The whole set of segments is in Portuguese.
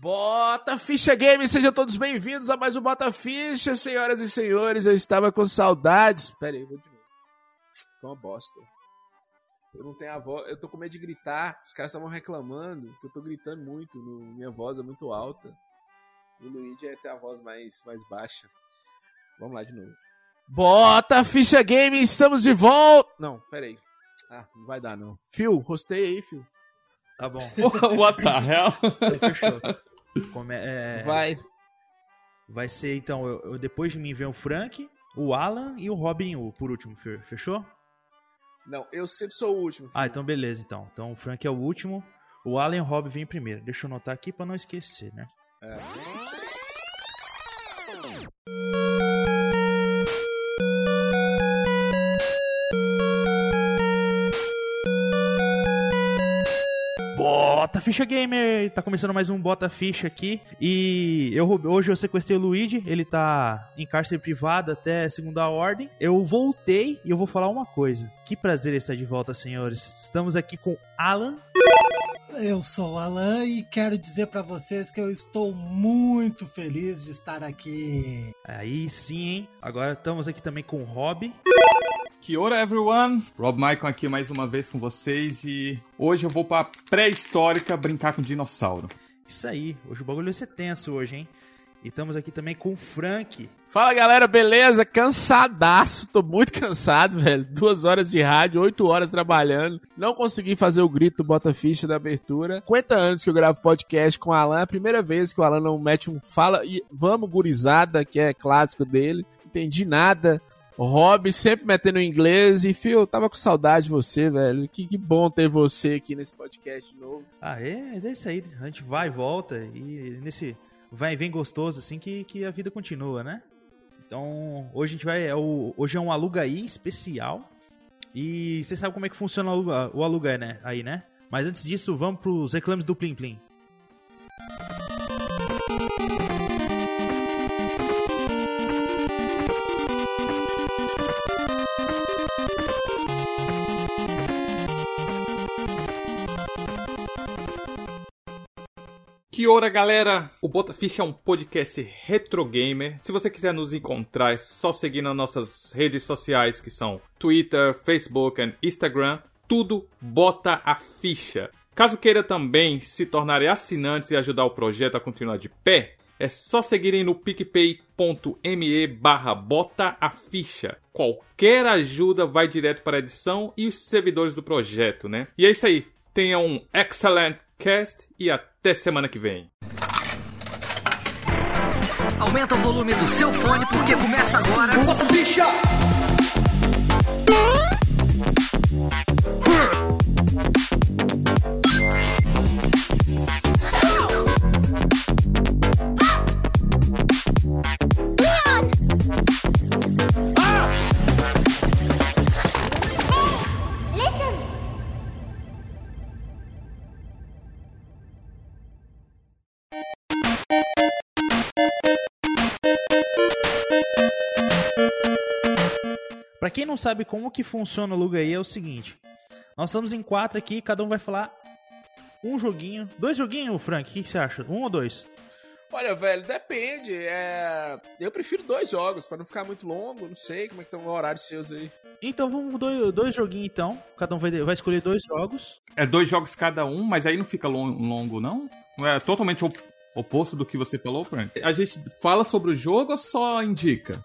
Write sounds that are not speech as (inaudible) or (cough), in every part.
Bota Ficha Game, sejam todos bem-vindos a mais um Bota Ficha, senhoras e senhores. Eu estava com saudades. Pera aí, vou de novo. Ficou uma bosta. Eu não tenho a voz, eu tô com medo de gritar. Os caras estavam reclamando que eu tô gritando muito, no... minha voz é muito alta. O Luigi é ter a voz mais, mais baixa. Vamos lá de novo. Bota Ficha Game, estamos de volta. Não, pera aí. Ah, não vai dar não. Phil, rostei aí, Phil. Tá bom. What the hell? Fechou. Come- é, Vai. vai ser então, eu, eu- depois de mim vem o Frank, o Alan e o Robin o por último, fe- fechou? Não, eu sempre sou o último. Ah, então beleza então. Então o Frank é o último, o Alan e o Robin vêm primeiro. Deixa eu anotar aqui pra não esquecer, né? Bota Ficha Gamer! Tá começando mais um Bota Ficha aqui. E eu hoje eu sequestrei o Luigi, ele tá em cárcere privado até segunda ordem. Eu voltei e eu vou falar uma coisa. Que prazer estar de volta, senhores. Estamos aqui com Alan. Eu sou o Alan e quero dizer pra vocês que eu estou muito feliz de estar aqui. Aí sim, hein? Agora estamos aqui também com o Rob. Que ora, everyone! Rob Michael aqui mais uma vez com vocês e hoje eu vou pra pré-histórica brincar com dinossauro. Isso aí, hoje o bagulho vai ser tenso hoje, hein? E estamos aqui também com o Frank. Fala galera, beleza? Cansadaço, tô muito cansado, velho. Duas horas de rádio, oito horas trabalhando. Não consegui fazer o grito do Bota Ficha da abertura. 50 anos que eu gravo podcast com o Alan. É a primeira vez que o Alan não mete um fala e vamos gurizada, que é clássico dele. Entendi nada. Rob sempre metendo inglês. E, Phil, tava com saudade de você, velho. Que, que bom ter você aqui nesse podcast de novo. Ah, é, mas é isso aí. A gente vai e volta e nesse vai e vem gostoso assim que, que a vida continua, né? Então, hoje a gente vai. É o, hoje é um aluga aí especial. E você sabe como é que funciona o aluga, o aluga né? aí, né? Mas antes disso, vamos pros reclames do Plim Plim. Que ora, galera! O Bota Ficha é um podcast retro gamer. Se você quiser nos encontrar, é só seguir nas nossas redes sociais que são Twitter, Facebook e Instagram. Tudo Bota a Ficha. Caso queira também se tornar assinantes e ajudar o projeto a continuar de pé, é só seguirem no picpay.me barra bota a ficha. Qualquer ajuda vai direto para a edição e os servidores do projeto, né? E é isso aí. Tenha um excellent cast e até semana que vem. Aumenta o volume do seu fone porque começa agora. Pra quem não sabe como que funciona o aluga aí, é o seguinte. Nós estamos em quatro aqui, cada um vai falar um joguinho. Dois joguinhos, Frank, o que, que você acha? Um ou dois? Olha, velho, depende. É... Eu prefiro dois jogos, pra não ficar muito longo. Não sei como é que estão o horário seus aí. Então vamos dois, dois joguinhos então. Cada um vai, vai escolher dois jogos. É dois jogos cada um, mas aí não fica lon- longo, não? Não é totalmente op- oposto do que você falou, Frank? A gente fala sobre o jogo ou só indica?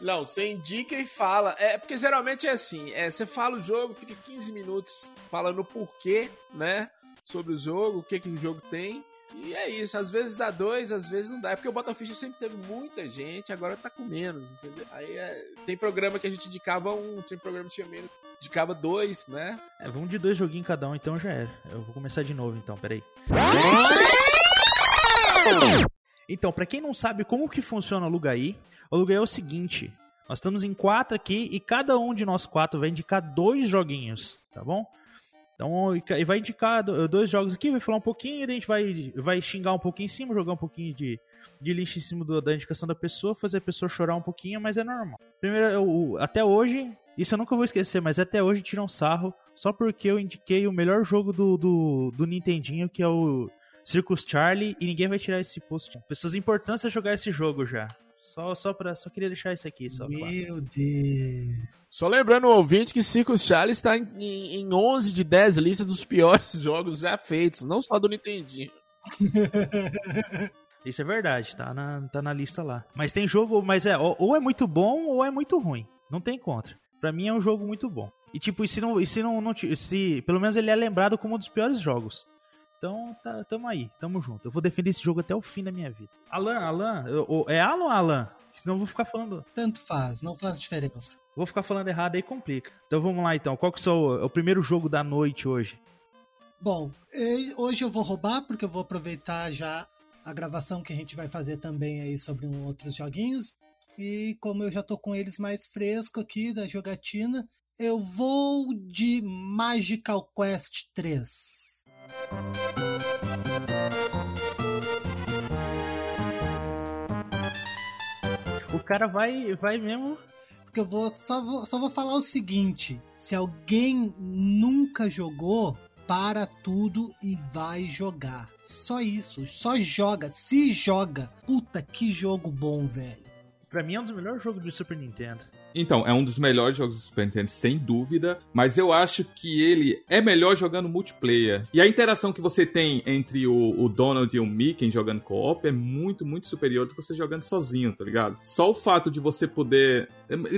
Não, você indica e fala. É porque geralmente é assim: é, você fala o jogo, fica 15 minutos falando o porquê, né? Sobre o jogo, o que, que o jogo tem. E é isso, às vezes dá dois, às vezes não dá. É porque o Botaficha sempre teve muita gente, agora tá com menos, entendeu? Aí é, tem programa que a gente indicava um, tem programa que tinha menos, indicava dois, né? É, vamos de dois joguinhos cada um, então já era. Eu vou começar de novo então, peraí. Então, pra quem não sabe como que funciona o Lugaí, o Lugaí é o seguinte: nós estamos em quatro aqui e cada um de nós quatro vai indicar dois joguinhos, tá bom? Então, e vai indicar do- dois jogos aqui, vai falar um pouquinho, a gente vai, vai xingar um pouquinho em cima, jogar um pouquinho de, de lixo em cima do- da indicação da pessoa, fazer a pessoa chorar um pouquinho, mas é normal. Primeiro, eu- até hoje, isso eu nunca vou esquecer, mas até hoje tiram sarro só porque eu indiquei o melhor jogo do, do, do Nintendinho, que é o Circus Charlie e ninguém vai tirar esse post. Pessoas importantes a jogar esse jogo já. Só, só, pra, só queria deixar isso aqui. Só Meu Deus. Só lembrando o ouvinte que Circus Charles está em, em, em 11 de 10 listas dos piores (laughs) jogos já feitos, não só do Nintendinho. (laughs) Isso é verdade, tá na, tá na lista lá. Mas tem jogo, mas é, ou, ou é muito bom ou é muito ruim. Não tem contra. Pra mim é um jogo muito bom. E tipo, e se não, e se não, não se, pelo menos ele é lembrado como um dos piores jogos. Então, tá, tamo aí, tamo junto. Eu vou defender esse jogo até o fim da minha vida. Alan, Alan, eu- eu- é Alan ou Alan? Senão eu vou ficar falando, Tanto faz, não faz diferença. vou ficar falando errado aí complica. Então vamos lá então. Qual que é o, é o primeiro jogo da noite hoje? Bom, hoje eu vou roubar porque eu vou aproveitar já a gravação que a gente vai fazer também aí sobre um, outros joguinhos. E como eu já tô com eles mais fresco aqui da jogatina, eu vou de Magical Quest 3. Cara vai, vai mesmo. Porque eu vou só, vou só vou falar o seguinte: se alguém nunca jogou, para tudo e vai jogar. Só isso, só joga, se joga. Puta que jogo bom, velho. Pra mim é um dos melhores jogos do Super Nintendo. Então, é um dos melhores jogos do Super Nintendo, sem dúvida, mas eu acho que ele é melhor jogando multiplayer. E a interação que você tem entre o, o Donald e o Mickey jogando co-op é muito, muito superior do que você jogando sozinho, tá ligado? Só o fato de você poder.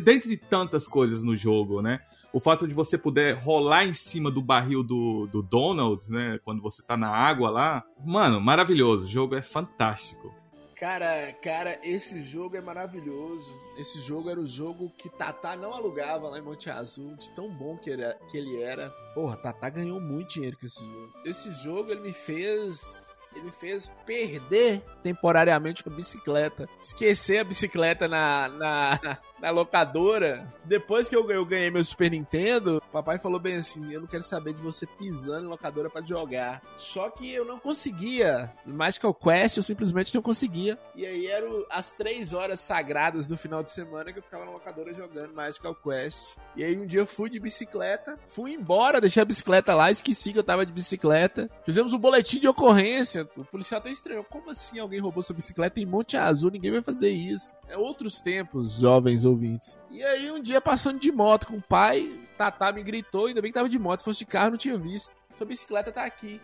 Dentre tantas coisas no jogo, né? O fato de você poder rolar em cima do barril do, do Donald, né? Quando você tá na água lá. Mano, maravilhoso. O jogo é fantástico. Cara, cara, esse jogo é maravilhoso. Esse jogo era o jogo que Tatá não alugava lá em Monte Azul, de tão bom que ele, que ele era. Porra, Tatá ganhou muito dinheiro com esse jogo. Esse jogo ele me fez. Ele me fez perder temporariamente a bicicleta. Esquecer a bicicleta na, na, na locadora. Depois que eu, eu ganhei meu Super Nintendo, o papai falou bem assim: Eu não quero saber de você pisando em locadora pra jogar. Só que eu não conseguia. Magical Quest eu simplesmente não conseguia. E aí eram as três horas sagradas do final de semana que eu ficava na locadora jogando Magical Quest. E aí um dia eu fui de bicicleta, fui embora, deixei a bicicleta lá, esqueci que eu tava de bicicleta. Fizemos um boletim de ocorrência. O policial até estranhou. Como assim alguém roubou sua bicicleta em Monte Azul? Ninguém vai fazer isso. É outros tempos, jovens ouvintes. E aí um dia passando de moto com o pai, Tatá me gritou, ainda bem que tava de moto, se fosse de carro não tinha visto. Sua bicicleta tá aqui.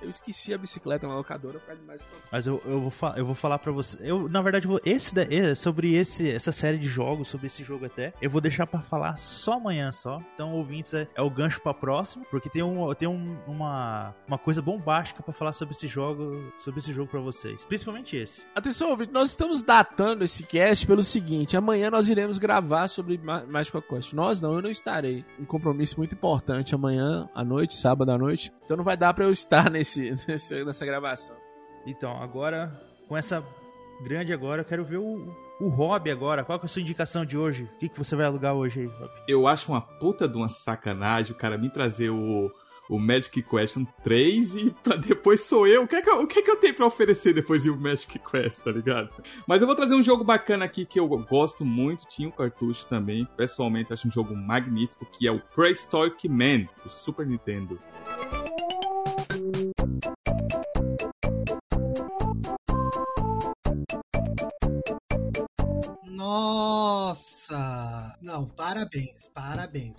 Eu esqueci a bicicleta na locadora por Quest. Mas eu, eu, vou, eu vou falar pra você. Eu, na verdade, vou, esse, sobre esse, essa série de jogos, sobre esse jogo até, eu vou deixar pra falar só amanhã só. Então, ouvintes, é, é o gancho pra próximo, porque tem, um, tem um, uma, uma coisa bombástica pra falar sobre esse jogo, sobre esse jogo pra vocês. Principalmente esse. Atenção, ouvinte, nós estamos datando esse cast pelo seguinte: amanhã nós iremos gravar sobre Ma- Magical Quest. Nós não, eu não estarei. Um compromisso muito importante amanhã à noite, sábado à noite. Então não vai dar pra eu estar (laughs) nesse, nesse- nessa gravação. Então, agora, com essa grande agora, eu quero ver o, o Hobby agora. Qual que é a sua indicação de hoje? O que, que você vai alugar hoje aí, Hobby? Eu acho uma puta de uma sacanagem o cara me trazer o, o Magic Question 3 e pra depois sou eu. O que, é que eu. o que é que eu tenho pra oferecer depois de um Magic Quest, tá ligado? Mas eu vou trazer um jogo bacana aqui que eu gosto muito, tinha um cartucho também. Pessoalmente, acho um jogo magnífico, que é o Prehistoric Man, do Super Nintendo. Nossa! Não, parabéns, parabéns.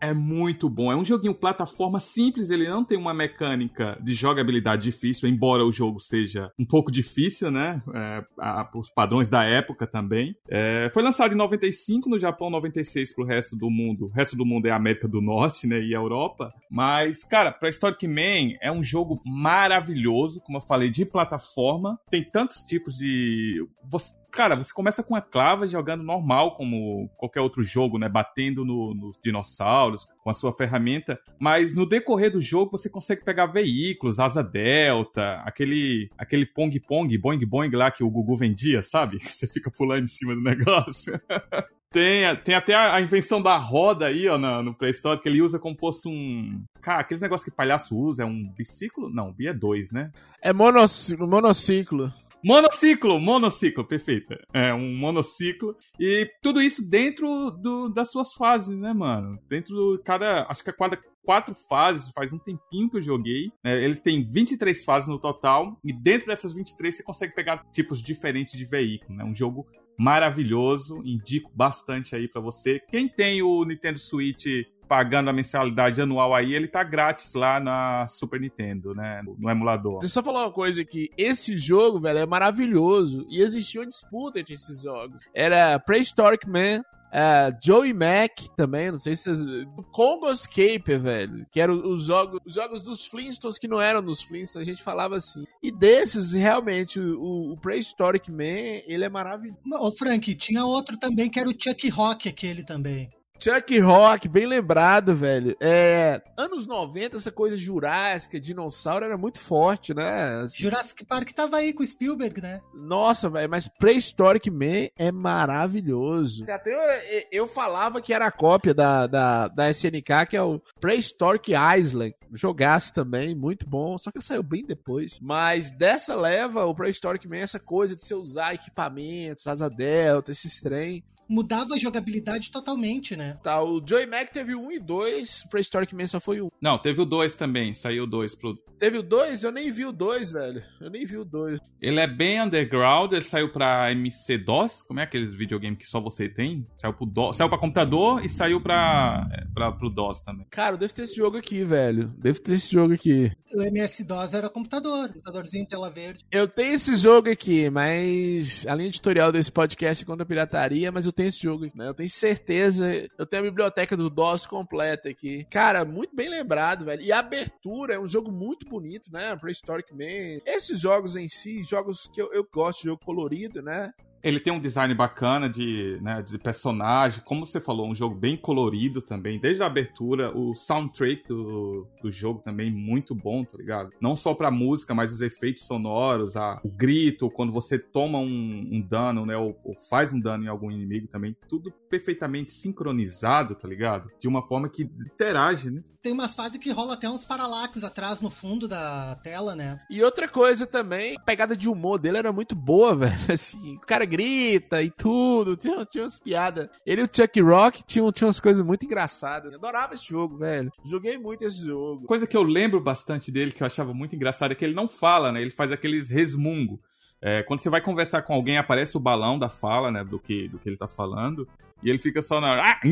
É muito bom. É um joguinho plataforma simples, ele não tem uma mecânica de jogabilidade difícil, embora o jogo seja um pouco difícil, né? É, a- os padrões da época também. É, foi lançado em 95 no Japão, 96 pro resto do mundo. O resto do mundo é a América do Norte, né? E a Europa. Mas, cara, Prehistoric Man é um jogo maravilhoso, como eu falei, de plataforma. Tem tantos tipos de. Você- Cara, você começa com a clava jogando normal, como qualquer outro jogo, né? Batendo no- nos dinossauros com a sua ferramenta. Mas no decorrer do jogo você consegue pegar veículos, asa delta, aquele aquele pong pong, boing boing lá que o Gugu vendia, sabe? (laughs) Você fica pulando em cima do negócio. (laughs) Tem, tem até a, invenção da roda aí, ó, na- no pré-histórico, que ele usa como fosse um. Cara, aqueles negócios que palhaço usa, é um biciclo? Não, bi é dois, né? É monociclo, monociclo. Monociclo, monociclo, perfeito. É, um monociclo. E tudo isso dentro do, das suas fases, né, mano? Dentro de cada. Acho que a cada quatro fases, faz um tempinho que eu joguei. É, ele tem 23 fases no total. E dentro dessas 23 você consegue pegar tipos diferentes de veículo, né? Um jogo maravilhoso. Indico bastante aí para você. Quem tem o Nintendo Switch pagando a mensalidade anual aí, ele tá grátis lá na Super Nintendo, né? No emulador. Deixa eu só falar uma coisa aqui. Esse jogo, velho, é maravilhoso. E existia uma disputa entre esses jogos. Era Prehistoric Man, Uh, Joey Mac também, não sei se vocês... Congo Escape, velho, que eram os jogos, os jogos dos Flintstones que não eram dos Flintstones, a gente falava assim. E desses, realmente, o, o Prehistoric Man, ele é maravilhoso. Ô, Frank, tinha outro também que era o Chuck Rock, aquele também. Chuck Rock, bem lembrado, velho. É, anos 90, essa coisa jurássica, dinossauro era muito forte, né? Assim, Jurassic Park tava aí com o Spielberg, né? Nossa, velho, mas Prehistoric Man é maravilhoso. Até eu, eu falava que era a cópia da, da, da SNK, que é o Prehistoric Island. Jogasse também, muito bom, só que ele saiu bem depois. Mas dessa leva, o Prehistoric Man, é essa coisa de você usar equipamentos, asa delta, esses trem mudava a jogabilidade totalmente, né? Tá, o Joy Mac teve um e dois, Prehistoric Man só foi um. Não, teve o dois também, saiu o dois pro... Teve o dois? Eu nem vi o dois, velho. Eu nem vi o dois. Ele é bem underground, ele saiu pra MC-DOS, como é aqueles videogame que só você tem? Saiu pro DOS, saiu pra computador e saiu pra, pra, pro DOS também. Cara, deve ter esse jogo aqui, velho. Deve ter esse jogo aqui. O MS-DOS era computador, computadorzinho tela verde. Eu tenho esse jogo aqui, mas a linha editorial desse podcast é contra a pirataria, mas eu tenho esse jogo né? Eu tenho certeza. Eu tenho a biblioteca do DOS completa aqui. Cara, muito bem lembrado, velho. E a abertura é um jogo muito bonito, né? Prehistoric Man. Esses jogos em si, jogos que eu, eu gosto jogo colorido, né? Ele tem um design bacana de, né, de personagem, como você falou, um jogo bem colorido também, desde a abertura, o soundtrack do, do jogo também muito bom, tá ligado? Não só pra música, mas os efeitos sonoros, a, o grito, quando você toma um, um dano, né, ou, ou, faz um dano em algum inimigo também, tudo perfeitamente sincronizado, tá ligado? De uma forma que interage, né? Tem umas fases que rola até uns paralax atrás no fundo da tela, né? E outra coisa também, a pegada de humor dele era muito boa, (laughs) velho. Assim, o cara grita e tudo. Tinha, tinha umas piadas. Ele e o Chuck Rock tinham, tinham umas coisas muito engraçadas. Eu adorava esse jogo, velho. Joguei muito esse jogo. Coisa que eu lembro bastante dele, que eu achava muito engraçado, é que ele não fala, né? Ele faz aqueles resmungo. É, quando você vai conversar com alguém, aparece o balão da fala, né? Do que, do que ele tá falando. E ele fica só na. (laughs)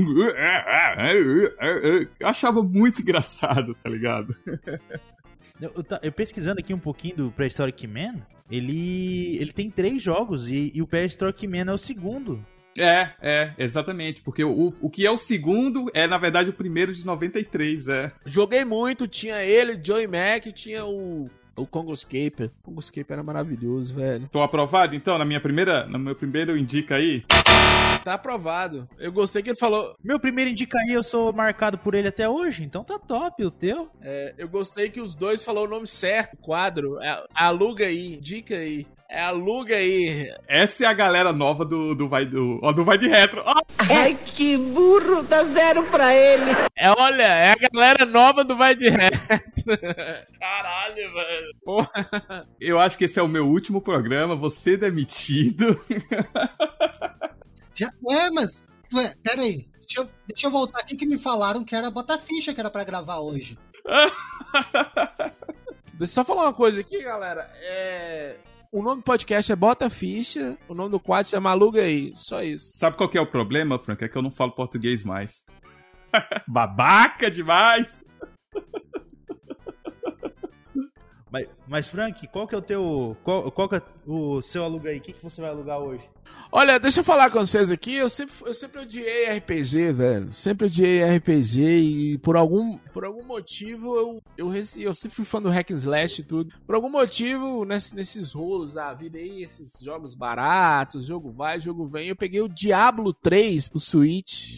Eu achava muito engraçado, tá ligado? (laughs) Eu, eu, pesquisando aqui um pouquinho do Prehistoric Man, ele, ele tem três jogos e, e o Prehistoric Man é o segundo. É, é, exatamente. Porque o, o que é o segundo é, na verdade, o primeiro de 93, é. Joguei muito, tinha ele, Joey Mac, tinha o o Congoscape. O Congoscape era maravilhoso, velho. Tô aprovado, então, na minha primeira. No meu primeiro indica aí. Tá aprovado. Eu gostei que ele falou. Meu primeiro indica aí, eu sou marcado por ele até hoje, então tá top o teu. É, eu gostei que os dois falou o nome certo. Quadro. É, aluga aí, indica aí. É, aluga aí. Essa é a galera nova do, do vai do, ó, do vai de retro. Oh! Ai, que burro, dá zero pra ele. É, olha, é a galera nova do vai de retro. (laughs) Caralho, velho. Porra. Eu acho que esse é o meu último programa, você demitido. (laughs) Já, é, mas, ué, pera aí. Deixa eu, deixa eu voltar aqui que me falaram que era botar ficha que era para gravar hoje. (laughs) Deixa eu só falar uma coisa aqui, galera. É o nome do podcast é Bota Ficha, o nome do quadro é Maluga aí. Só isso. Sabe qual que é o problema, Frank? É que eu não falo português mais. (laughs) Babaca demais! (laughs) Mas, mas, Frank, qual que é o teu. Qual, qual que é o seu aluga aí? O que, que você vai alugar hoje? Olha, deixa eu falar com vocês aqui. Eu sempre, eu sempre odiei RPG, velho. Sempre odiei RPG e por algum, por algum motivo eu, eu, eu sempre fui fã do Hack and Slash e tudo. Por algum motivo, nesse, nesses rolos da vida aí, esses jogos baratos, jogo vai, jogo vem, eu peguei o Diablo 3 pro Switch.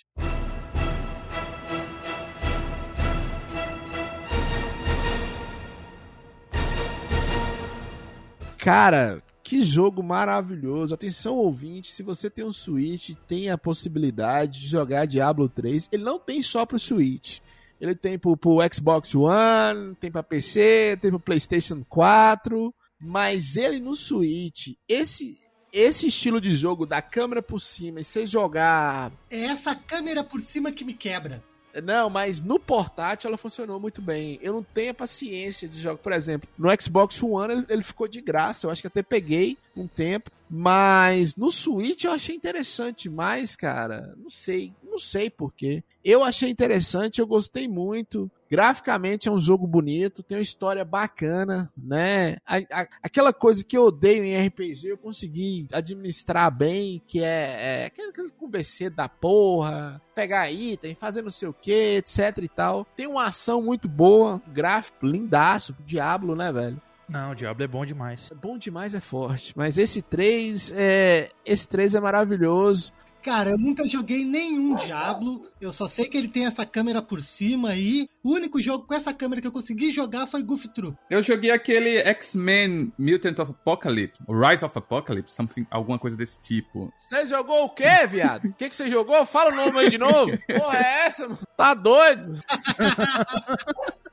Cara, que jogo maravilhoso. Atenção, ouvinte, se você tem um Switch, tem a possibilidade de jogar Diablo 3. Ele não tem só pro Switch. Ele tem pro, pro Xbox One, tem pra PC, tem pro PlayStation 4. Mas ele no Switch, esse esse estilo de jogo da câmera por cima e você jogar É essa câmera por cima que me quebra. Não, mas no portátil ela funcionou muito bem. Eu não tenho a paciência de jogar. Por exemplo, no Xbox One ele, ele ficou de graça. Eu acho que até peguei um tempo. Mas no Switch eu achei interessante demais, cara. Não sei, não sei porquê. Eu achei interessante, eu gostei muito. Graficamente é um jogo bonito, tem uma história bacana, né? A- a- aquela coisa que eu odeio em RPG, eu consegui administrar bem, que é, é aquele, aquele converser da porra, pegar item, fazer não sei o que, etc e tal. Tem uma ação muito boa, gráfico lindaço, Diablo, né, velho? Não, o Diablo é bom demais. Bom demais é forte, mas esse 3 é, esse 3 é maravilhoso. Cara, eu nunca joguei nenhum Diablo. Eu só sei que ele tem essa câmera por cima aí. O único jogo com essa câmera que eu consegui jogar foi Goof Troop. Eu joguei aquele X-Men Mutant of Apocalypse, Rise of Apocalypse, something, alguma coisa desse tipo. Você jogou o quê, viado? O que, que você jogou? Fala o nome aí de novo. (laughs) Porra, é essa, mano? Tá doido? (laughs)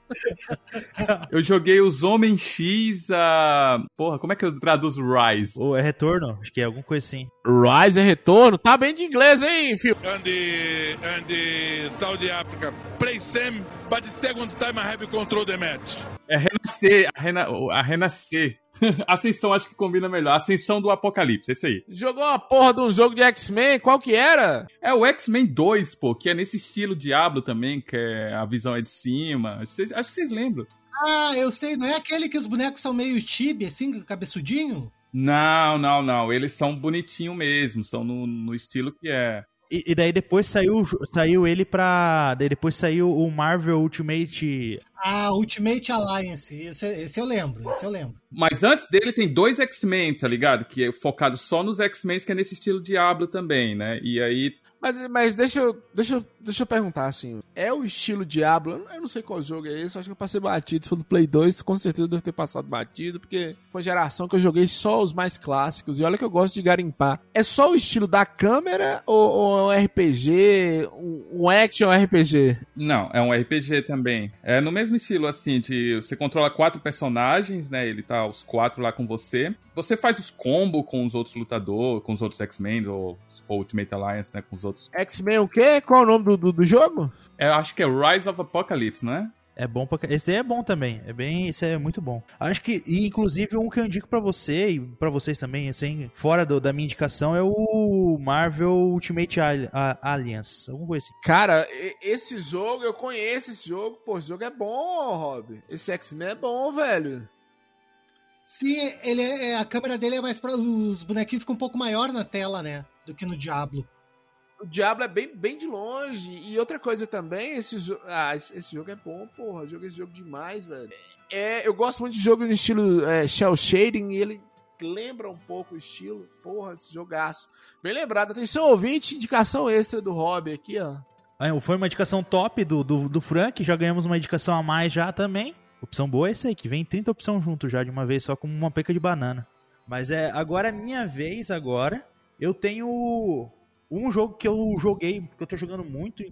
Eu joguei os Homens X, a... Porra, como é que eu traduzo Rise? Ou é retorno? Acho que é alguma coisa assim. Rise é retorno? Tá bem de inglês, hein, filho? and the and the Saudi Africa play same, but the second time I have control the match. É Renascer, a, rena... a Renascer. (laughs) Ascensão acho que combina melhor. Ascensão do Apocalipse, esse aí. Jogou uma porra de um jogo de X-Men, qual que era? É o X-Men 2, pô, que é nesse estilo Diablo também, que é a visão é de cima. Acho que vocês lembram. Ah, eu sei, não é aquele que os bonecos são meio chibi, assim, cabeçudinho? Não, não, não. Eles são bonitinhos mesmo, são no, no estilo que é. E, e daí depois saiu, saiu ele pra. Daí depois saiu o Marvel Ultimate. Ah, Ultimate Alliance, esse, esse eu lembro, esse eu lembro. Mas antes dele tem dois X-Men, tá ligado? Que é focado só nos X-Men, que é nesse estilo Diablo também, né? E aí. Mas, mas deixa, eu, deixa, eu- deixa eu perguntar, assim, é o estilo Diablo? Eu não- sei qual jogo é esse, acho que eu passei batido. Se for do Play 2, com certeza eu devo ter passado batido, porque foi geração que eu joguei só os mais clássicos. E olha que eu gosto de garimpar. É só o estilo da câmera ou, ou é um RPG, um, um action RPG? Não, é um RPG também. É no mesmo estilo, assim, de você controla quatro personagens, né? Ele tá os quatro lá com você. Você faz os combos com os outros lutadores, com os outros X-Men, ou se for Ultimate Alliance, né? Com os outros. X-Men o quê? Qual é o nome do, do, do jogo? É, eu acho que é Rise of Apocalypse, não é? É bom pra. Esse aí é bom também. É bem. Esse é muito bom. Acho que. E inclusive um que eu indico pra você e pra vocês também, assim, fora do- da minha indicação, é o Marvel Ultimate Alliance. Alguma coisa assim. Cara, esse jogo, eu conheço esse jogo. Pô, esse jogo é bom, Rob. Esse X-Men é bom, velho. Sim, ele é, é- a câmera dele é mais pra. Os bonequinhos ficam um pouco maior na tela, né? Do que no Diablo. O Diablo é bem, bem de longe. E outra coisa também, esse jogo. Ah, esse, esse jogo é bom, porra. Joguei esse jogo demais, velho. É, eu gosto muito de jogo no estilo é, Shell Shading e ele lembra um pouco o estilo. Porra, esse jogaço. Bem lembrado. Atenção, ouvinte, indicação extra do Hobby aqui, ó. Ah, Foi uma indicação top do, do, do Frank, já ganhamos uma indicação a mais já também. Opção boa é essa aí, que vem 30 opções junto já de uma vez, só com uma peca de banana. Mas é, agora é minha vez agora. Eu tenho um jogo que eu joguei, que eu tô jogando muito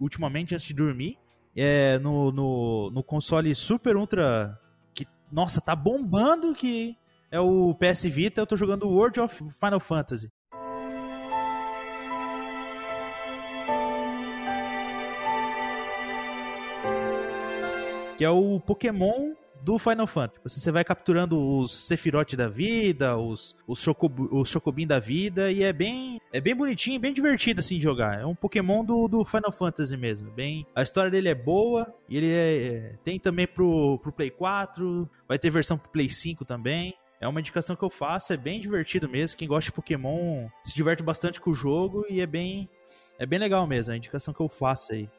ultimamente antes de dormir. É no, no, no console Super Ultra, que, nossa, tá bombando, que é o PS Vita. Eu tô jogando World of Final Fantasy. Que é o Pokémon do Final Fantasy. Tipo assim, Você vai capturando os Sephiroth da vida, os, os, Chocobo, os Chocobin da vida, e é bem é bem bonitinho, bem divertido assim de jogar. É um Pokémon do, do Final Fantasy mesmo. Bem, a história dele é boa, e ele é- é- tem também pro, pro Play 4, vai ter versão pro Play 5 também. É uma indicação que eu faço, é bem divertido mesmo. Quem gosta de Pokémon se diverte bastante com o jogo e é bem é bem legal mesmo, é a indicação que eu faço aí.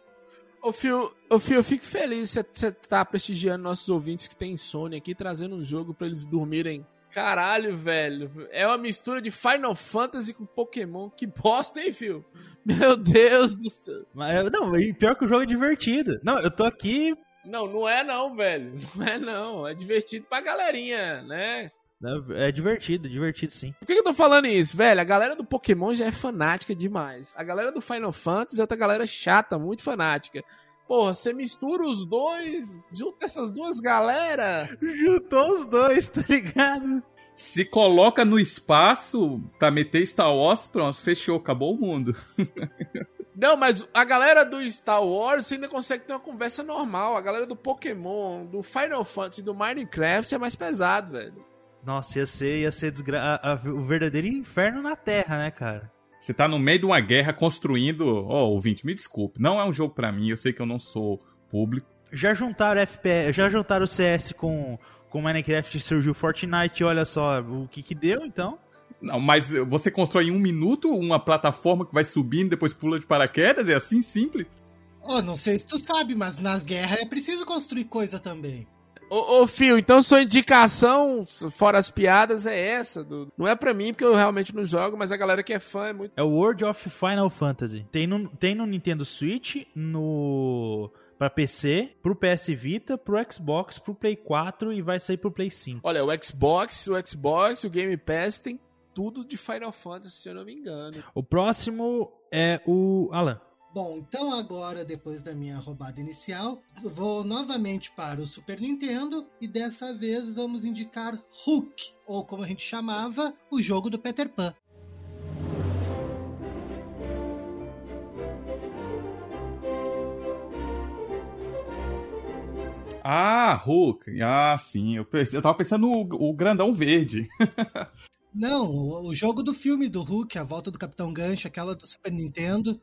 Ô, Fio, ô, Fio, eu fico feliz você você tá prestigiando nossos ouvintes que tem insônia aqui, trazendo um jogo pra eles dormirem. Caralho, velho. É uma mistura de Final Fantasy com Pokémon. Que bosta, hein, Fio? Meu Deus do céu. Mas, não, e pior que o jogo é divertido. Não, eu tô aqui Não, não é não, velho. Não é não. É divertido pra galerinha, né? É divertido, divertido sim. Por que que eu tô falando isso, velho? A galera do Pokémon já é fanática demais. A galera do Final Fantasy é outra galera chata, muito fanática. Porra, você mistura os dois, junta essas duas galera. Juntou os dois, tá ligado? Se coloca no espaço pra meter Star Wars, pronto, fechou, acabou o mundo. (laughs) Não, mas a galera do Star Wars ainda consegue ter uma conversa normal. A galera do Pokémon, do Final Fantasy, do Minecraft é mais pesado, velho. Nossa, ia ser, ia ser desgra... a- a- o verdadeiro inferno na Terra, né, cara? Você tá no meio de uma guerra construindo. Ó, ouvinte, me desculpe. Não é um jogo pra mim, eu sei que eu não sou público. Já juntaram FPS, já juntaram o CS com, com Minecraft e surgiu Fortnite, olha só o que que deu, então. Não, mas você constrói em um minuto uma plataforma que vai subindo, depois pula de paraquedas, é assim simples? Oh, não sei se tu sabe, mas nas guerras é preciso construir coisa também. Ô, ô Fio, então sua indicação, fora as piadas, é essa. do- Não é pra mim, porque eu realmente não jogo, mas a galera que é fã é muito. É o World of Final Fantasy. Tem no, tem no Nintendo Switch, no para PC, pro PS Vita, pro Xbox, pro Play 4 e vai sair pro Play 5. Olha, o Xbox, o Xbox, o Game Pass tem tudo de Final Fantasy, se eu não me engano. O próximo é o Alan. Bom, então agora, depois da minha roubada inicial, vou novamente para o Super Nintendo e dessa vez vamos indicar Hook, ou como a gente chamava, o jogo do Peter Pan. Ah, Hulk. Ah, sim. Eu, pense- eu tava pensando no o grandão verde. (laughs) Não, o, o jogo do filme do Hulk, A Volta do Capitão Gancho, aquela do Super Nintendo,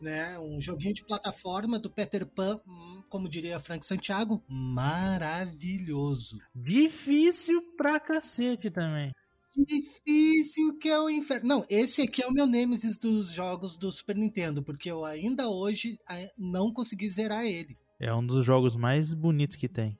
né? Um joguinho de plataforma do Peter Pan, hum, como diria Frank Santiago, maravilhoso. Difícil pra cacete também. Difícil que é o inferno. Não, esse aqui é o meu nêmesis dos jogos do Super Nintendo, porque eu ainda hoje ah, não consegui zerar ele. É um dos jogos mais bonitos que tem.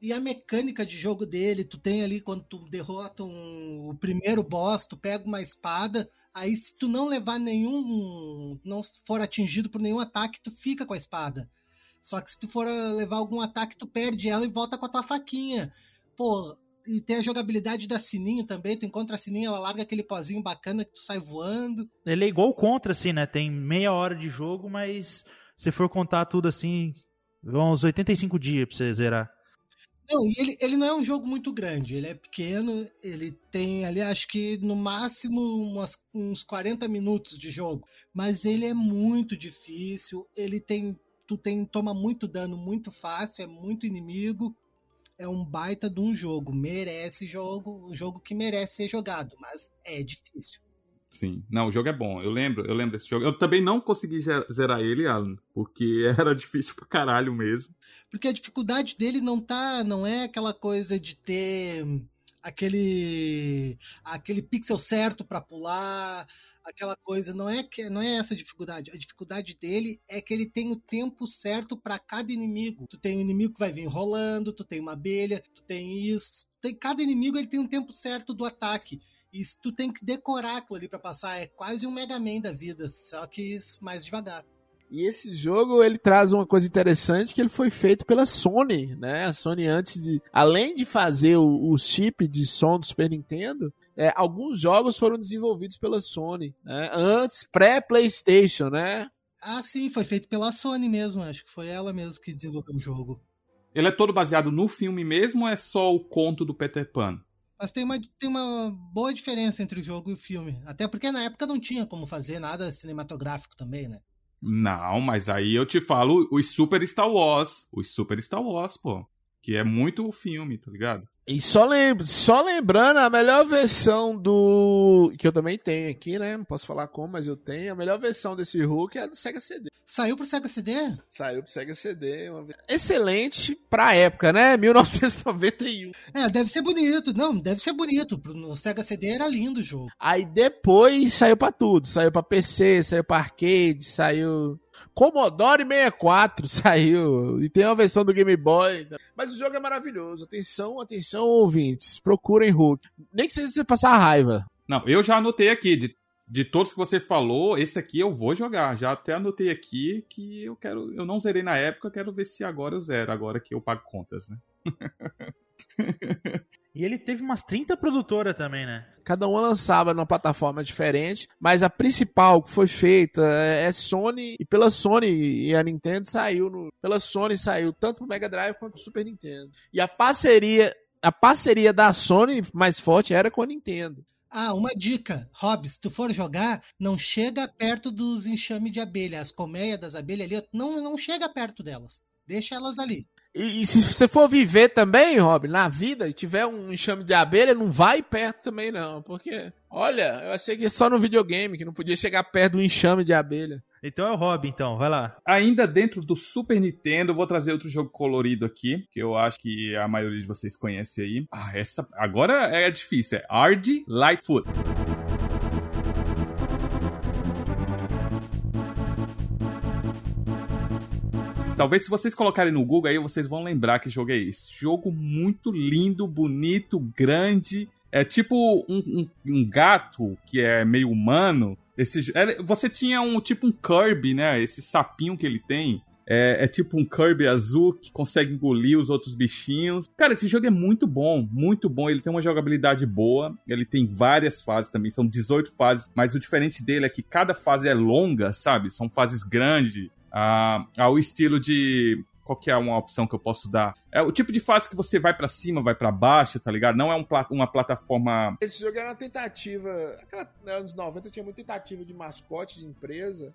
E a mecânica de jogo dele, tu tem ali quando tu derrota um- o primeiro boss, tu pega uma espada, aí se tu não levar nenhum, não for atingido por nenhum ataque, tu fica com a espada. Só que se tu for levar algum ataque, tu perde ela e volta com a tua faquinha. Pô, e tem a jogabilidade da sininho também, tu encontra a sininho, ela larga aquele pozinho bacana que tu sai voando. Ele é igual Contra, assim, né? Tem meia hora de jogo, mas se for contar tudo assim, vão uns 85 dias pra você zerar. Não, e ele, ele não é um jogo muito grande, ele é pequeno, ele tem ali, acho que no máximo umas, uns 40 minutos de jogo, mas ele é muito difícil, ele tem, tu tem, toma muito dano muito fácil, é muito inimigo, é um baita de um jogo, merece jogo, um jogo que merece ser jogado, mas é difícil. Sim. Não, o jogo é bom. Eu lembro, eu lembro desse jogo. Eu também não consegui zerar ele, Alan, porque (laughs) era difícil pra caralho mesmo. Porque a dificuldade dele não tá, não é aquela coisa de ter aquele aquele pixel certo para pular, aquela coisa, não é que não é essa a dificuldade. A dificuldade dele é que ele tem o tempo certo para cada inimigo. Tu tem um inimigo que vai vir rolando, tu tem uma abelha, tu tem isso, tem cada inimigo ele tem um tempo certo do ataque. E se tu tem que decorar aquilo ali para passar, é quase um Mega Man da vida, só que mais devagar. E esse jogo, ele traz uma coisa interessante, que ele foi feito pela Sony, né? A Sony antes de... Além de fazer o, o chip de som do Super Nintendo, é, alguns jogos foram desenvolvidos pela Sony, né? Antes, pré-Playstation, né? Ah, sim, foi feito pela Sony mesmo, acho que foi ela mesmo que desenvolveu o jogo. Ele é todo baseado no filme mesmo ou é só o conto do Peter Pan? Mas tem uma, tem uma boa diferença entre o jogo e o filme. Até porque na época não tinha como fazer nada cinematográfico também, né? Não, mas aí eu te falo os Super Star Wars. Os Super Star Wars, pô. Que é muito o filme, tá ligado? E só, só lembrando, a melhor versão do... Que eu também tenho aqui, né? Não posso falar como, mas eu tenho. A melhor versão desse Hulk é a do Sega CD. Saiu pro Sega CD? Saiu pro Sega CD. Uma... Excelente pra época, né? (laughs) 1991. É, deve ser bonito. Não, deve ser bonito. No Sega CD era lindo o jogo. Aí depois saiu pra tudo. Saiu pra PC, saiu pra arcade, saiu. Commodore 64 (laughs) saiu. E tem uma versão do Game Boy. Mas o jogo é maravilhoso. Atenção, atenção, ouvintes. Procurem Hulk. Nem que seja você passar raiva. Não, eu já anotei aqui. De, de todos que você falou, esse aqui eu vou jogar. Já até anotei aqui que eu quero. Eu não zerei na época, quero ver se agora eu zero, agora que eu pago contas, né? (laughs) E ele teve umas 30 produtoras também, né? Cada uma lançava numa plataforma diferente, mas a principal que foi feita é Sony, e pela Sony e a Nintendo saiu no, pela Sony saiu tanto pro Mega Drive quanto pro Super Nintendo. E a parceria, a parceria da Sony mais forte era com a Nintendo. Ah, uma dica, Rob, se tu for jogar, não chega perto dos enxames de abelha, as colmeias das abelhas ali, não, não chega perto delas. Deixa elas ali. E, e se você for viver também, Rob, na vida, e tiver um enxame de abelha, não vai perto também não, porque, olha, eu achei que é só no videogame, que não podia chegar perto do enxame de abelha. Então é o Rob, então, vai lá. Ainda dentro do Super Nintendo, eu vou trazer outro jogo colorido aqui, que eu acho que a maioria de vocês conhece aí. Ah, essa agora é difícil, é Hard Lightfoot. Talvez se vocês colocarem no Google aí, vocês vão lembrar que jogo é esse. Jogo muito lindo, bonito, grande. É tipo um, um, um gato que é meio humano. Esse, você tinha um tipo um Kirby, né? Esse sapinho que ele tem. É, é, tipo um Kirby azul que consegue engolir os outros bichinhos. Cara, esse jogo é muito bom, muito bom. Ele tem uma jogabilidade boa. Ele tem várias fases também, são 18 fases. Mas o diferente dele é que cada fase é longa, sabe? São fases grandes ao estilo de qual que é uma opção que eu posso dar? É o tipo de fase que você vai para cima, vai para baixo, tá ligado? Não é um, uma plataforma. Esse jogo era uma tentativa. Aquela, nos anos 90 tinha muita tentativa de mascote de empresa.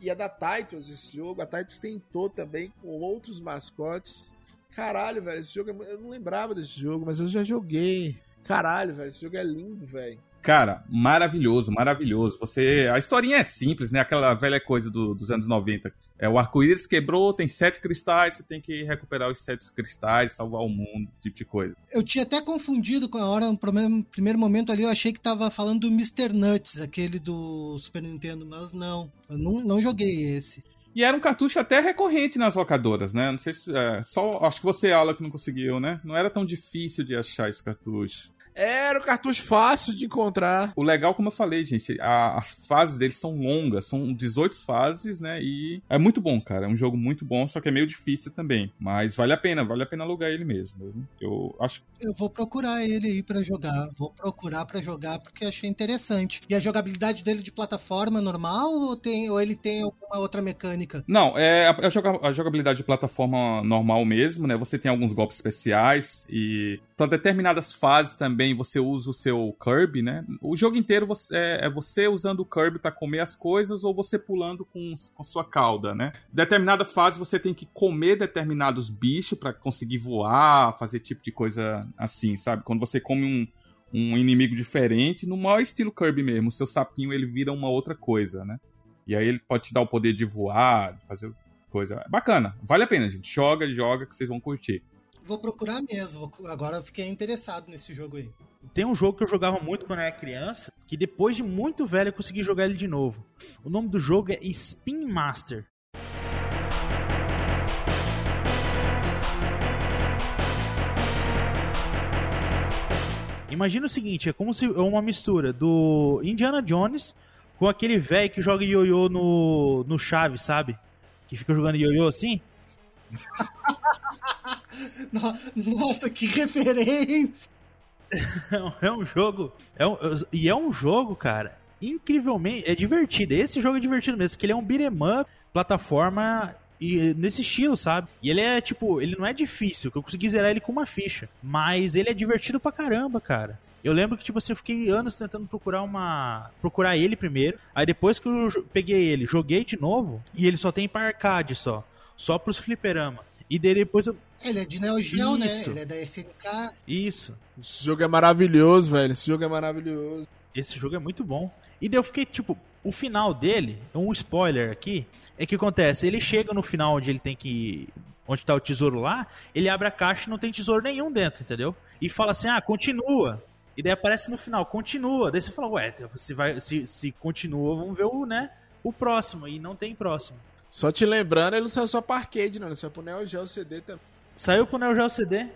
E a da Titles, esse jogo, a Titles tentou também com outros mascotes. Caralho, velho, esse jogo é... Eu não lembrava desse jogo, mas eu já joguei. Caralho, velho, esse jogo é lindo, velho. Cara, maravilhoso, maravilhoso. Você, a historinha é simples, né? Aquela velha coisa do, dos anos 90. É, o arco-íris quebrou, tem sete cristais, você tem que recuperar os sete cristais, salvar o mundo, tipo de coisa. Eu tinha até confundido com a hora, no primeiro, momento ali, eu achei que tava falando do Mr. Nuts, aquele do Super Nintendo, mas não, eu não, não joguei esse. E era um cartucho até recorrente nas locadoras, né? Não sei se. É, só. Acho que você, Aula, que não conseguiu, né? Não era tão difícil de achar esse cartucho. Era um cartucho fácil de encontrar. O legal, como eu falei, gente, a, as fases deles são longas, são 18 fases, né? E é muito bom, cara. É um jogo muito bom, só que é meio difícil também. Mas vale a pena, vale a pena alugar ele mesmo. Eu acho. Eu vou procurar ele aí para jogar. Vou procurar para jogar porque achei interessante. E a jogabilidade dele de plataforma normal ou, tem, ou ele tem alguma outra mecânica? Não, é a, a jogabilidade de plataforma normal mesmo, né? Você tem alguns golpes especiais e para determinadas fases também você usa o seu Kirby, né? O jogo inteiro você, é, é você usando o Kirby para comer as coisas ou você pulando com, com sua cauda, né? Determinada fase você tem que comer determinados bichos para conseguir voar, fazer tipo de coisa assim, sabe? Quando você come um, um inimigo diferente, no maior estilo Kirby mesmo, o seu sapinho ele vira uma outra coisa, né? E aí ele pode te dar o poder de voar, de fazer coisa. Bacana, vale a pena, gente. Joga, joga que vocês vão curtir. Vou procurar mesmo. Agora fiquei interessado nesse jogo aí. Tem um jogo que eu jogava muito quando era criança, que depois de muito velho eu consegui jogar ele de novo. O nome do jogo é Spin Master. Imagina o seguinte, é como se é uma mistura do Indiana Jones com aquele velho que joga ioiô no no chave, sabe? Que fica jogando ioiô assim. (laughs) Nossa, que referência! (laughs) é um jogo. É um, e é um jogo, cara, incrivelmente. É divertido. Esse jogo é divertido mesmo, que ele é um up, plataforma e nesse estilo, sabe? E ele é tipo, ele não é difícil, que eu consegui zerar ele com uma ficha, mas ele é divertido pra caramba, cara. Eu lembro que tipo assim, eu fiquei anos tentando procurar uma, procurar ele primeiro, aí depois que eu peguei ele, joguei de novo, e ele só tem para arcade só, só pros fliperama. E daí depois eu. Ele é de Neo Geo, né? Ele é da SNK. Isso. Esse jogo é maravilhoso, velho. Esse jogo é maravilhoso. Esse jogo é muito bom. E daí eu fiquei, tipo, o final dele, um spoiler aqui, é que acontece, ele chega no final onde ele tem que. Onde tá o tesouro lá, ele abre a caixa e não tem tesouro nenhum dentro, entendeu? E fala assim, ah, continua. E daí aparece no final, continua. Daí você fala, ué, se, vai, se, se continua, vamos ver o, né, o próximo. E não tem próximo. Só te lembrando, ele não saiu só pra arcade, não. Ele saiu pro Neo Geo CD também. Saiu pro Neo Geo CD?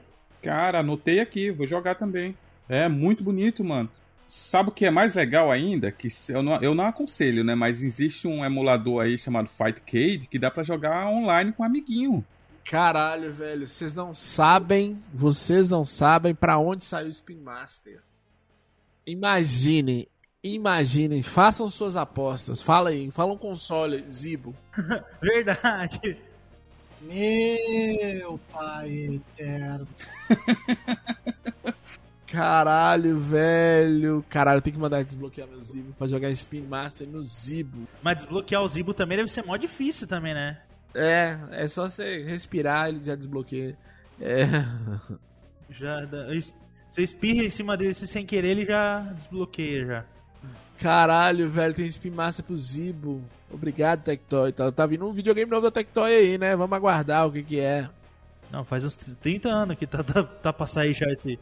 Cara, anotei aqui, vou jogar também. É muito bonito, mano. Sabe o que é mais legal ainda? Que eu não, eu não aconselho, né? Mas existe um emulador aí chamado Fightcade que dá para jogar online com um amiguinho. Caralho, velho, vocês não sabem, vocês não sabem pra onde saiu o Spin Master. Imaginem, imaginem, façam suas apostas. Fala aí, fala um console, Zibo. (laughs) Verdade. Meu pai eterno. (laughs) Caralho, velho. Caralho, tem que mandar desbloquear meu Zibo pra jogar Spin Master no Zibo. Mas desbloquear o Zibo também deve ser mó difícil também, né? É, é só você respirar, ele já desbloqueia. É. Já Você espirra em cima dele sem querer, ele já desbloqueia já. Caralho, velho, tem Spin Master pro Zibo. Obrigado, Tectoy. Tá, tá vindo um videogame novo da Tectoy aí, né? Vamos aguardar o que que é. Não, faz uns 30 anos que tá, tá, tá pra sair já esse.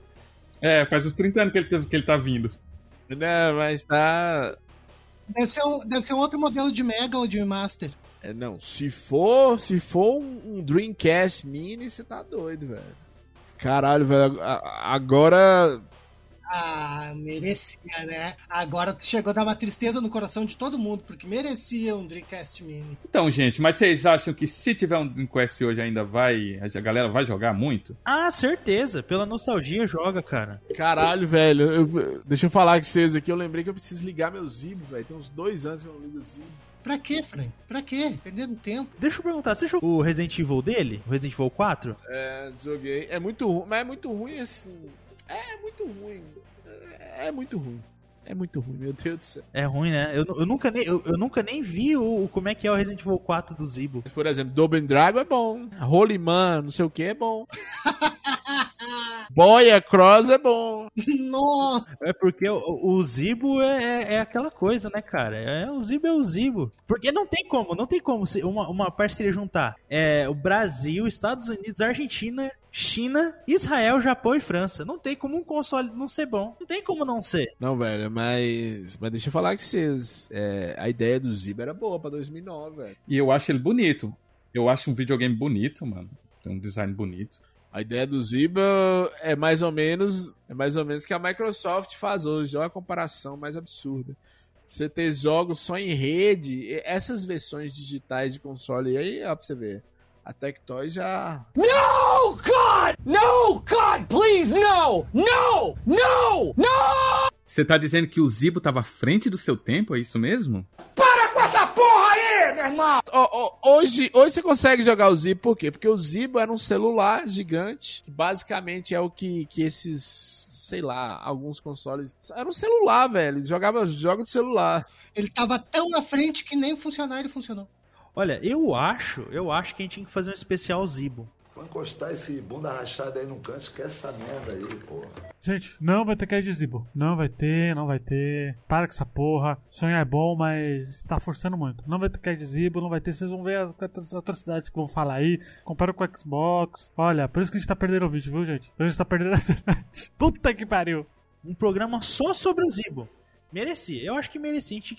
É, faz uns 30 anos que ele, tá- que ele tá vindo. Não, mas tá. Deve ser, um, deve ser um outro modelo de Mega ou de Master. É, não, se for, se for um, um Dreamcast Mini, você tá doido, velho. Caralho, velho, agora. Ah, merecia, né? Agora tu chegou a dar uma tristeza no coração de todo mundo, porque merecia um Dreamcast Mini. Então, gente, mas vocês acham que se tiver um Dreamcast hoje ainda vai. A galera vai jogar muito? Ah, certeza. Pela nostalgia joga, cara. Caralho, velho, eu- deixa eu falar com vocês aqui. Eu lembrei que eu preciso ligar meu Zibo, velho. Tem uns dois anos que eu não ligo o Zibo. Pra quê, Frank? Pra quê? Perdendo tempo. Deixa eu perguntar, você jogou o Resident Evil dele? O Resident Evil 4? É, joguei. É muito ruim, mas é muito ruim assim. É muito ruim. É, é muito ruim. É muito ruim, meu Deus do céu. É ruim, né? Eu, eu nunca, nem, eu, eu nunca nem vi o, o- como é que é o Resident Evil 4 do Zibo. Por exemplo, Double Dragon é bom. Holy Man, não sei o que é bom. (laughs) Boy Cross é bom. Nossa! É porque o, o Zibo é, é, é aquela coisa, né, cara? É, o Zibo é o Zibo. Porque não tem como, não tem como se uma, uma parceria juntar é, o Brasil, Estados Unidos, Argentina, China, Israel, Japão e França. Não tem como um console não ser bom. Não tem como não ser. Não, velho, mas. Mas deixa eu falar que vocês. é, a ideia do Zibo era boa pra 2009, velho. E eu acho ele bonito. Eu acho um videogame bonito, mano. Tem um design bonito. A ideia do Ziba é mais ou menos. É mais ou menos que a Microsoft faz hoje. Olha a comparação mais absurda. Você ter jogos só em rede, e essas versões digitais de console aí, ó, pra você ver. A Tectoy já. No, God! No, God, please, no! No! No! No! Você tá dizendo que o Zibo tava à frente do seu tempo, é isso mesmo? Para com essa porra aí, meu irmão! Ó, ó, hoje, hoje você consegue jogar o Zibo, por quê? Porque o Zibo era um celular gigante, que basicamente é o que, que esses, sei lá, alguns consoles. Era um celular, velho. Jogava jogos de celular. Ele tava tão na frente que nem funcionar ele funcionou. Olha, eu acho, eu acho que a gente tinha que fazer um especial Zibo. Vou encostar esse bunda rachada aí no canto, esquece essa merda aí, porra. Gente, não vai ter cair de Zibo. Não vai ter, não vai ter. Para com essa porra. Sonhar é bom, mas está forçando muito. Não vai ter cair de Zibo, não vai ter. Vocês vão ver as atrocidades que vão falar aí. Compara com o Xbox. Olha, por isso que a gente tá perdendo o vídeo, viu, gente? A gente tá perdendo a cidade. (laughs) Puta que pariu. Um programa só sobre o Zibo. Merecia. Eu acho que merecia. A gente tinha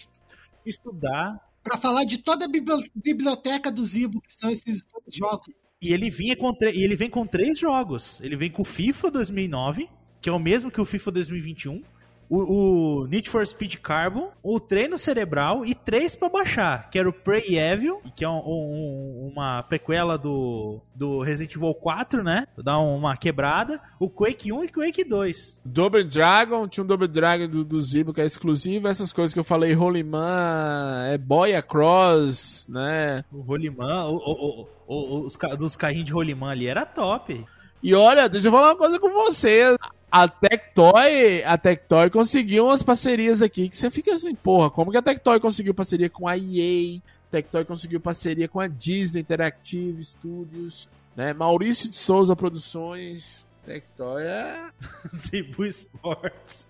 que estudar. Pra falar de toda a bibli- biblioteca do Zibo, que são esses jogos. E ele vinha com e ele vem com três jogos. Ele vem com o FIFA 2009, que é o mesmo que o FIFA 2021. O, o Need for Speed Carbon, o Treino Cerebral e três pra baixar, que era o Prey Evil, que é um- um- uma prequela do, do Resident Evil 4, né? Dá uma quebrada. O Quake 1 e Quake 2. Double Dragon, tinha um Double Dragon do, do Zibo que é exclusivo. Essas coisas que eu falei, Holy Man, é Boy Across, né? O Rolimã, o, o- o- os dos carrinhos de Rolimã ali era top. E olha, deixa eu falar uma coisa com você. A Tectoy, a Tectoy conseguiu umas parcerias aqui que você fica assim, porra, como que a Tectoy conseguiu parceria com a EA? Tectoy conseguiu parceria com a Disney Interactive Studios, né? Maurício de Souza Produções. Tectoy é (laughs) Zibu Sports.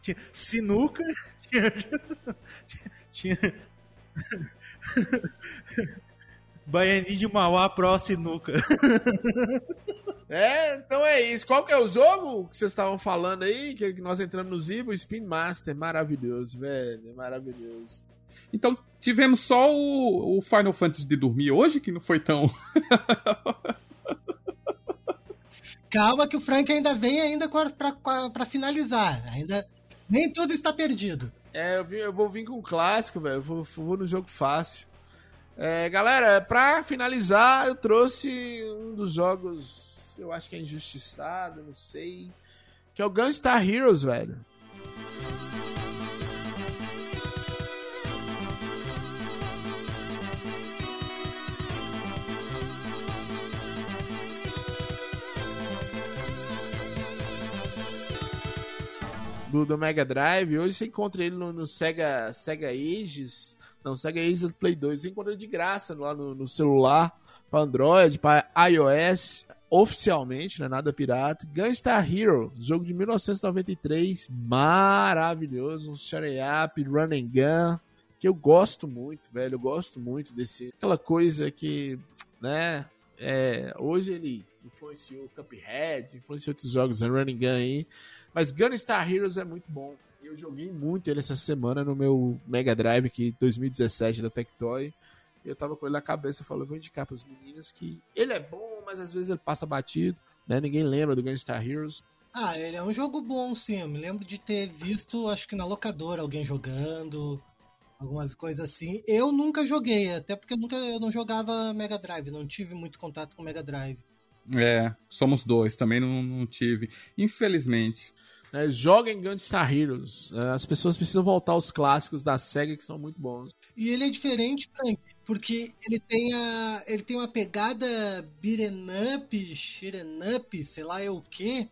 Tinha sinuca. (laughs) Tinha. tinha... Baianinho de Mauá Pro Sinuca. (laughs) É, então é isso. Qual que é o jogo que vocês estavam falando aí? Que nós entramos no Zibo? Spin Master. Maravilhoso, velho. é Maravilhoso. Então, tivemos só o, o Final Fantasy de dormir hoje, que não foi tão. (laughs) Calma que o Frank ainda vem ainda com a- pra, com a- pra finalizar. Ainda nem tudo está perdido. É, eu, vi- eu vou vir com um clássico, velho. Eu vou, vou no jogo fácil. É, galera, pra finalizar, eu trouxe um dos jogos, eu acho que é injustiçado, não sei, que é o Gunstar Heroes, velho. Do, Mega Drive, hoje você encontra ele no, no Sega, Sega Ages, não, Sega Ages do Play 2, você encontra de graça lá no, no celular, para Android, para iOS, oficialmente, não é nada pirata. Gunstar Hero, jogo de 1993, maravilhoso, um shutting up, run and gun, que eu gosto muito, velho, eu gosto muito desse, aquela coisa que, né, é, hoje ele influenciou Cuphead, influenciou outros jogos, run and gun aí, mas Gunstar Heroes é muito bom. Eu joguei muito ele essa semana no meu Mega Drive que 2017 da Tectoy. E eu tava com ele na cabeça e falei, vou indicar pros meninos que ele é bom, mas às vezes ele passa batido, né? Ninguém lembra do Gunstar Heroes. Ah, ele é um jogo bom, sim. Eu me lembro de ter visto, acho que na locadora, alguém jogando, alguma coisa assim. Eu nunca joguei, até porque eu, nunca, eu não jogava Mega Drive, não tive muito contato com Mega Drive. É, somos dois, também não, não tive. Infelizmente. É, joguem Gunstar Heroes. É, as pessoas precisam voltar aos clássicos da SEGA que são muito bons. E ele é diferente, Frank, porque ele tem, a, ele tem uma pegada beat'em up, up, sei lá é o que.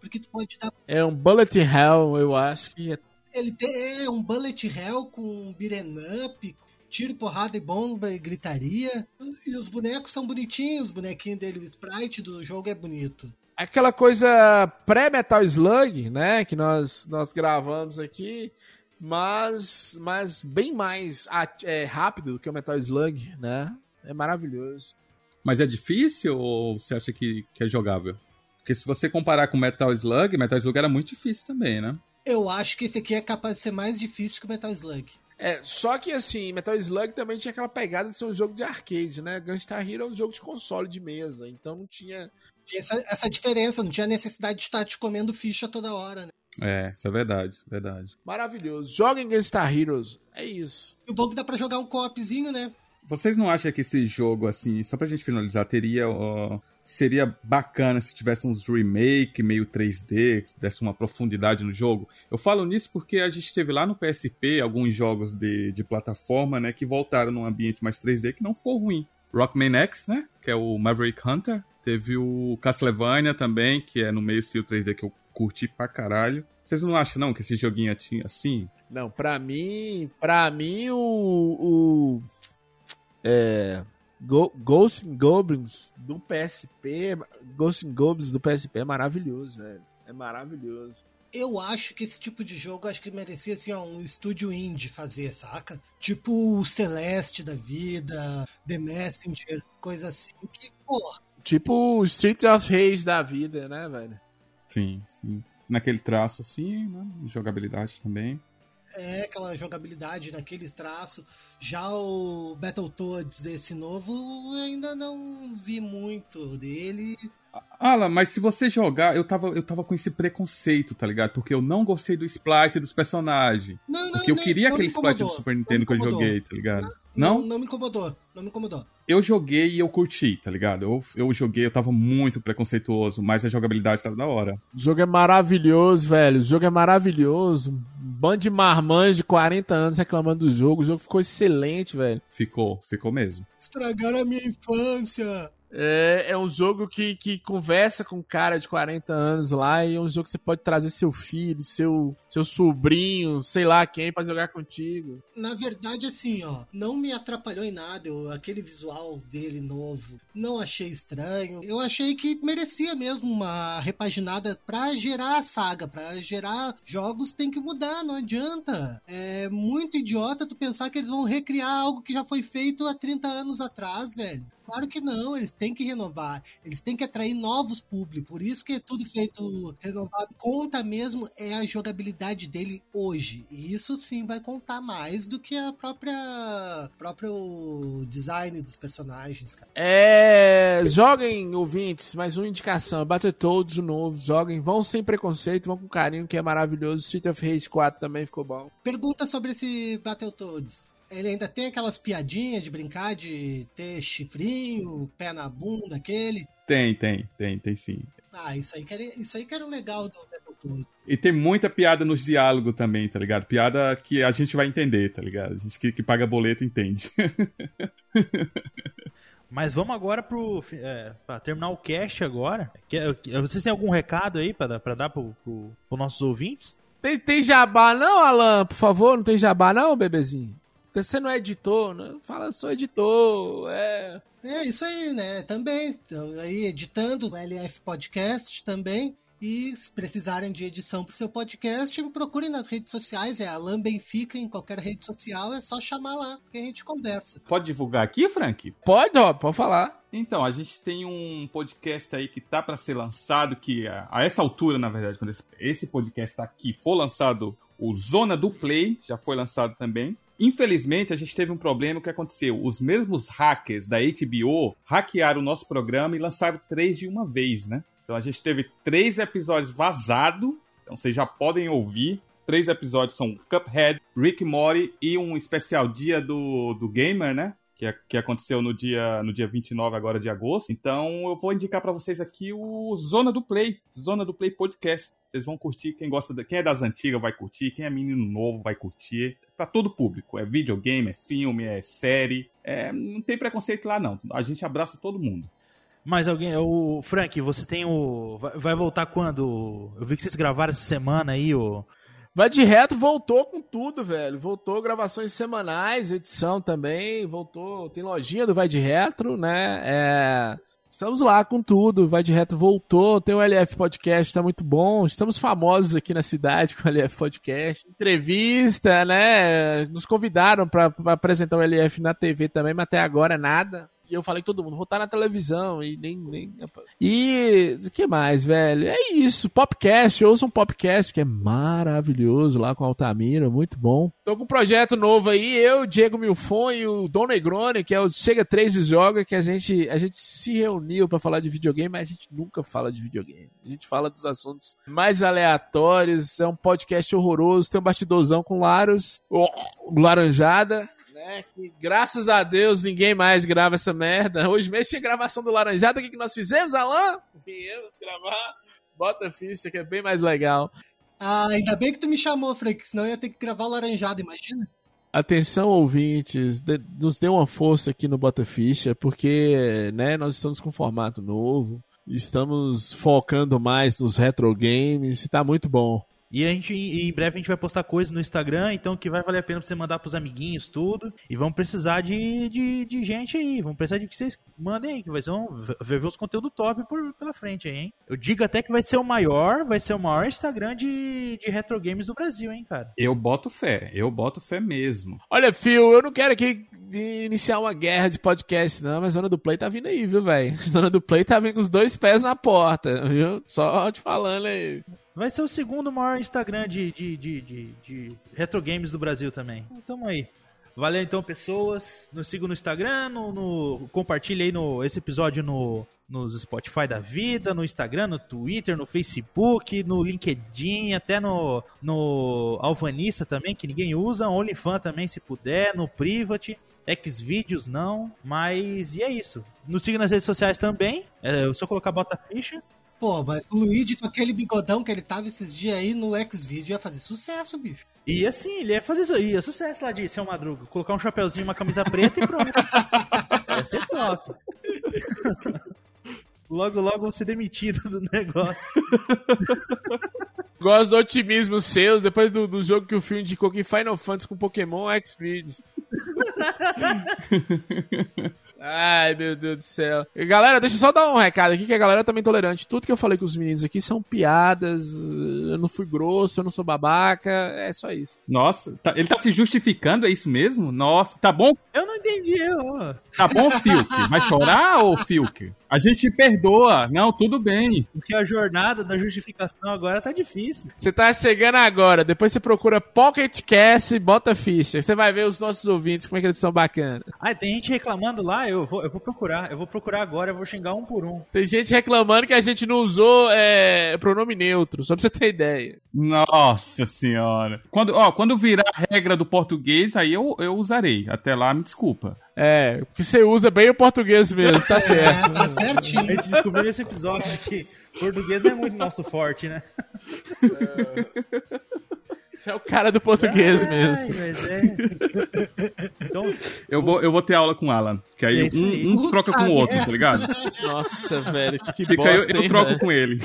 Porque tu pode dar. É um Bullet Hell, eu acho que é. Ele tem, é um Bullet Hell com beat'em up, tiro, porrada e bomba e gritaria. E os bonecos são bonitinhos, o bonequinho dele, o sprite do jogo é bonito. Aquela coisa pré-Metal Slug, né? Que nós, nós gravamos aqui, mas, mas bem mais é, rápido do que o Metal Slug, né? É maravilhoso. Mas é difícil ou você acha que, que é jogável? Porque se você comparar com Metal Slug, Metal Slug era muito difícil também, né? Eu acho que esse aqui é capaz de ser mais difícil que o Metal Slug. É, só que assim, Metal Slug também tinha aquela pegada de ser um jogo de arcade, né? Gunstar Hero é um jogo de console de mesa, então não tinha. Tinha essa, essa diferença, não tinha necessidade de estar te comendo ficha toda hora, né? É, isso é verdade, verdade. Maravilhoso. Joguem Gunstar Heroes, é isso. E o bom é que dá pra jogar um co-opzinho, né? Vocês não acham que esse jogo, assim, só pra gente finalizar, teria. Ó, seria bacana se tivesse uns remake meio 3D, que desse uma profundidade no jogo? Eu falo nisso porque a gente teve lá no PSP alguns jogos de, de plataforma, né, que voltaram num ambiente mais 3D que não ficou ruim. Rockman X, né, que é o Maverick Hunter. Teve o Castlevania também, que é no meio estilo 3D que eu curti pra caralho. Vocês não acham, não, que esse joguinho tinha assim? Não, pra mim, pra mim o, o é, Go, Ghost and Goblins do PSP, Ghost and Goblins do PSP é maravilhoso, velho. É maravilhoso. Eu acho que esse tipo de jogo acho que merecia assim, ó, um estúdio indie fazer, saca? Tipo o Celeste da vida, The Messenger, coisa assim que, porra. Tipo o Street of Rage da vida, né, velho? Sim, sim. Naquele traço assim, né? Jogabilidade também é aquela jogabilidade naqueles traços. Já o Battletoads, esse novo, eu ainda não vi muito dele. Alan, mas se você jogar, eu tava, eu tava com esse preconceito, tá ligado? Porque eu não gostei do sprite dos personagens. Não, não, porque eu queria aquele sprite do Super Nintendo que eu joguei, tá ligado? Não, não? Não, me incomodou, não me incomodou. Eu joguei e eu curti, tá ligado? Eu, eu joguei, eu tava muito preconceituoso, mas a jogabilidade tava da hora. O jogo é maravilhoso, velho. O jogo é maravilhoso. Bando de marmães de 40 anos reclamando do jogo. O jogo ficou excelente, velho. Ficou, ficou mesmo. Estragaram a minha infância. É, é um jogo que, que conversa com um cara de 40 anos lá e é um jogo que você pode trazer seu filho, seu, seu sobrinho, sei lá quem, para jogar contigo. Na verdade, assim, ó, não me atrapalhou em nada eu, aquele visual dele novo. Não achei estranho. Eu achei que merecia mesmo uma repaginada pra gerar a saga, pra gerar jogos tem que mudar, não adianta. É muito idiota tu pensar que eles vão recriar algo que já foi feito há 30 anos atrás, velho. Claro que não, eles têm que renovar, eles têm que atrair novos públicos. Por isso que é tudo feito renovado. Conta mesmo é a jogabilidade dele hoje. E isso sim vai contar mais do que a própria próprio design dos personagens, cara. É, joguem ouvintes, mais uma indicação, Battletoads o novo, joguem, vão sem preconceito, vão com carinho que é maravilhoso. Street of Rage 4 também ficou bom. Pergunta sobre esse Battletoads. Ele ainda tem aquelas piadinhas de brincar de ter chifrinho, pé na bunda, aquele. Tem, tem, tem, tem sim. Ah, isso aí que era, isso aí que era o legal do Battletoads. E tem muita piada nos diálogos também, tá ligado? Piada que a gente vai entender, tá ligado? A gente que, que paga boleto entende. (laughs) Mas vamos agora pro. É, pra terminar o cast agora. Vocês têm algum recado aí pra, dar- pra dar pro, pro, pros nossos ouvintes? Tem, tem jabá não, Alan? Por favor, não tem jabá não, bebezinho? Você não é editor, né? Fala, sou editor, é... É isso aí, né? Também. Então, aí editando o LF Podcast também. E se precisarem de edição pro seu podcast, me procurem nas redes sociais. É Alan Benfica em qualquer rede social. É só chamar lá, que a gente conversa. Pode divulgar aqui, Frank? Pode, ó, pode falar. Então, a gente tem um podcast aí que tá pra ser lançado, que a, a essa altura, na verdade, quando esse, esse podcast tá aqui, for lançado o Zona do Play, já foi lançado também. Infelizmente, a gente teve um problema que aconteceu. Os mesmos hackers da HBO hackearam o nosso programa e lançaram três de uma vez, né? Então a gente teve três episódios vazados, então vocês já podem ouvir. Três episódios são Cuphead, Rick Morty e um especial dia do, do Gamer, né? Que, é- que aconteceu no dia, no dia 29 agora de agosto. Então eu vou indicar pra vocês aqui o Zona do Play, Zona do Play Podcast. Vocês vão curtir, quem gosta, da- quem é das antigas vai curtir, quem é menino novo vai curtir. Pra todo público, é videogame, é filme, é série, é, não tem preconceito lá não. A gente abraça todo mundo. Mais alguém? O Frank, você tem o. Vai voltar quando? Eu vi que vocês gravaram essa semana aí, o. Vai de reto, voltou com tudo, velho. Voltou gravações semanais, edição também, voltou. Tem lojinha do Vai de Retro, né? É, Estamos lá com tudo. Vai de Retro voltou. Tem o LF Podcast, tá muito bom. Estamos famosos aqui na cidade (laughs) com o LF Podcast. Entrevista, né? Nos convidaram pra apresentar o LF na TV também, mas até agora nada. E eu falei com todo mundo, vou estar na televisão e nem. nem... E o que mais, velho? É isso, Popcast, ouça um Popcast que é maravilhoso lá com Altamira, muito bom. Tô com um projeto novo aí, eu, Diego Milfon e o Dom Negroni, que é o Chega 3 e Joga, que a gente, a gente se reuniu pra falar de videogame, mas a gente nunca fala de videogame. A gente fala dos assuntos mais aleatórios, é um podcast horroroso, tem um bastidorzão com Laros, oh, Laranjada, né? Que graças a Deus ninguém mais grava essa merda. (laughs) Hoje mesmo tinha gravação do Laranjada. O que, que nós fizemos, Alan? Viemos gravar Bota Ficha, que é bem mais legal. Ah, ainda bem que tu me chamou, Frank, senão eu ia ter que gravar o laranjado, imagina. Atenção, ouvintes, de- nos dê uma força aqui no Bota Ficha, porque né, nós estamos com um formato novo, estamos focando mais nos retro games e tá muito bom. E a gente, e em breve a gente vai postar coisas no Instagram, então que vai valer a pena pra você mandar pros amiguinhos, tudo. E vamos precisar de, de, de gente aí. Vamos precisar de que vocês mandem aí, que vai ser um, vai ver os conteúdos top por, pela frente aí, hein? Eu digo até que vai ser o maior, vai ser o maior Instagram de, de retro games do Brasil, hein, cara? Eu boto fé, eu boto fé mesmo. Olha, Phil, eu não quero aqui iniciar uma guerra de podcast, não, mas Zona do Play tá vindo aí, viu, velho? (laughs) Zona do Play tá vindo com os dois pés na porta, viu? Só te falando aí. Vai ser o segundo maior Instagram de, de, de, de, de retro games do Brasil também. Então, aí. Valeu então, pessoas. Nos sigam no Instagram, no, no, compartilhe aí no, esse episódio no, nos Spotify da vida, no Instagram, no Twitter, no Facebook, no LinkedIn, até no, no Alvanista também, que ninguém usa, OnlyFans também, se puder, no Private. Xvideos não, mas e é isso. Nos siga nas redes sociais também. É só colocar bota ficha. Pô, mas o Luigi com aquele bigodão que ele tava esses dias aí no X-Video ia fazer sucesso, bicho. E assim, ele ia fazer isso ia sucesso lá de seu Madruga. Colocar um chapeuzinho, uma camisa preta e pronto. (laughs) ia ser top. (laughs) Logo, logo vou ser demitido do (laughs) negócio. Gosto do otimismo seus, depois do, do jogo que o filme indicou que Final Fantasy com Pokémon X-Videos. (laughs) Ai, meu Deus do céu. Galera, deixa eu só dar um recado aqui, que a galera tá bem tolerante. Tudo que eu falei com os meninos aqui são piadas. Eu não fui grosso, eu não sou babaca. É só isso. Nossa, tá- ele tá se justificando, é isso mesmo? Nossa, tá bom? Eu não entendi, ó. Tá bom, Filk? Vai chorar ou Filk? A gente te perdoa. Não, tudo bem. Porque a jornada da justificação agora tá difícil. Você tá chegando agora, depois você procura Pocket Cast e bota ficha. Você vai ver os nossos ouvintes como é que eles são bacanas. Ah, tem gente reclamando lá, eu vou, eu vou procurar. Eu vou procurar agora, eu vou xingar um por um. Tem gente reclamando que a gente não usou é, pronome neutro, só pra você ter ideia. Nossa senhora. Quando, ó, quando virar a regra do português, aí eu, eu usarei. Até lá, me desculpa. É, porque você usa bem o português mesmo, tá certo. (laughs) É, tá A certinho. gente descobriu nesse episódio que português não é muito nosso forte, né? Você é o cara do português Ai, mesmo. mas é. Então, Eu vou, eu vou ter aula com o Alan. Que aí É isso aí. um, um troca com o outro, tá ligado? Nossa, velho, que Fica bosta, eu, eu hein, troco velho? com ele.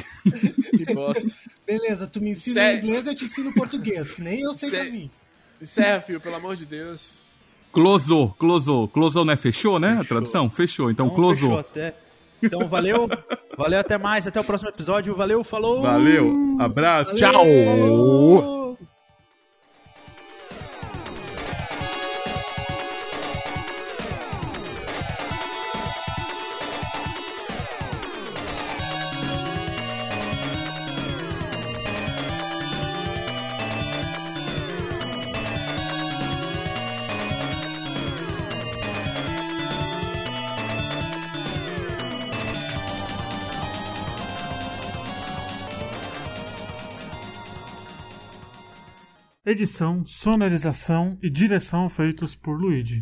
Que bosta. Beleza, tu me ensina Sério? inglês, eu te ensino português, que nem eu sei pra Sério? mim. Encerra, filho, pelo amor de Deus. Closou, closou. Closou, né? Fechou, né? A tradução? Fechou. Então, então fechou closou. até. Então, valeu. Valeu, até mais. Até o próximo episódio. Valeu, falou. Valeu. Abraço. Tchau. Edição, sonorização e direção feitos por Luigi.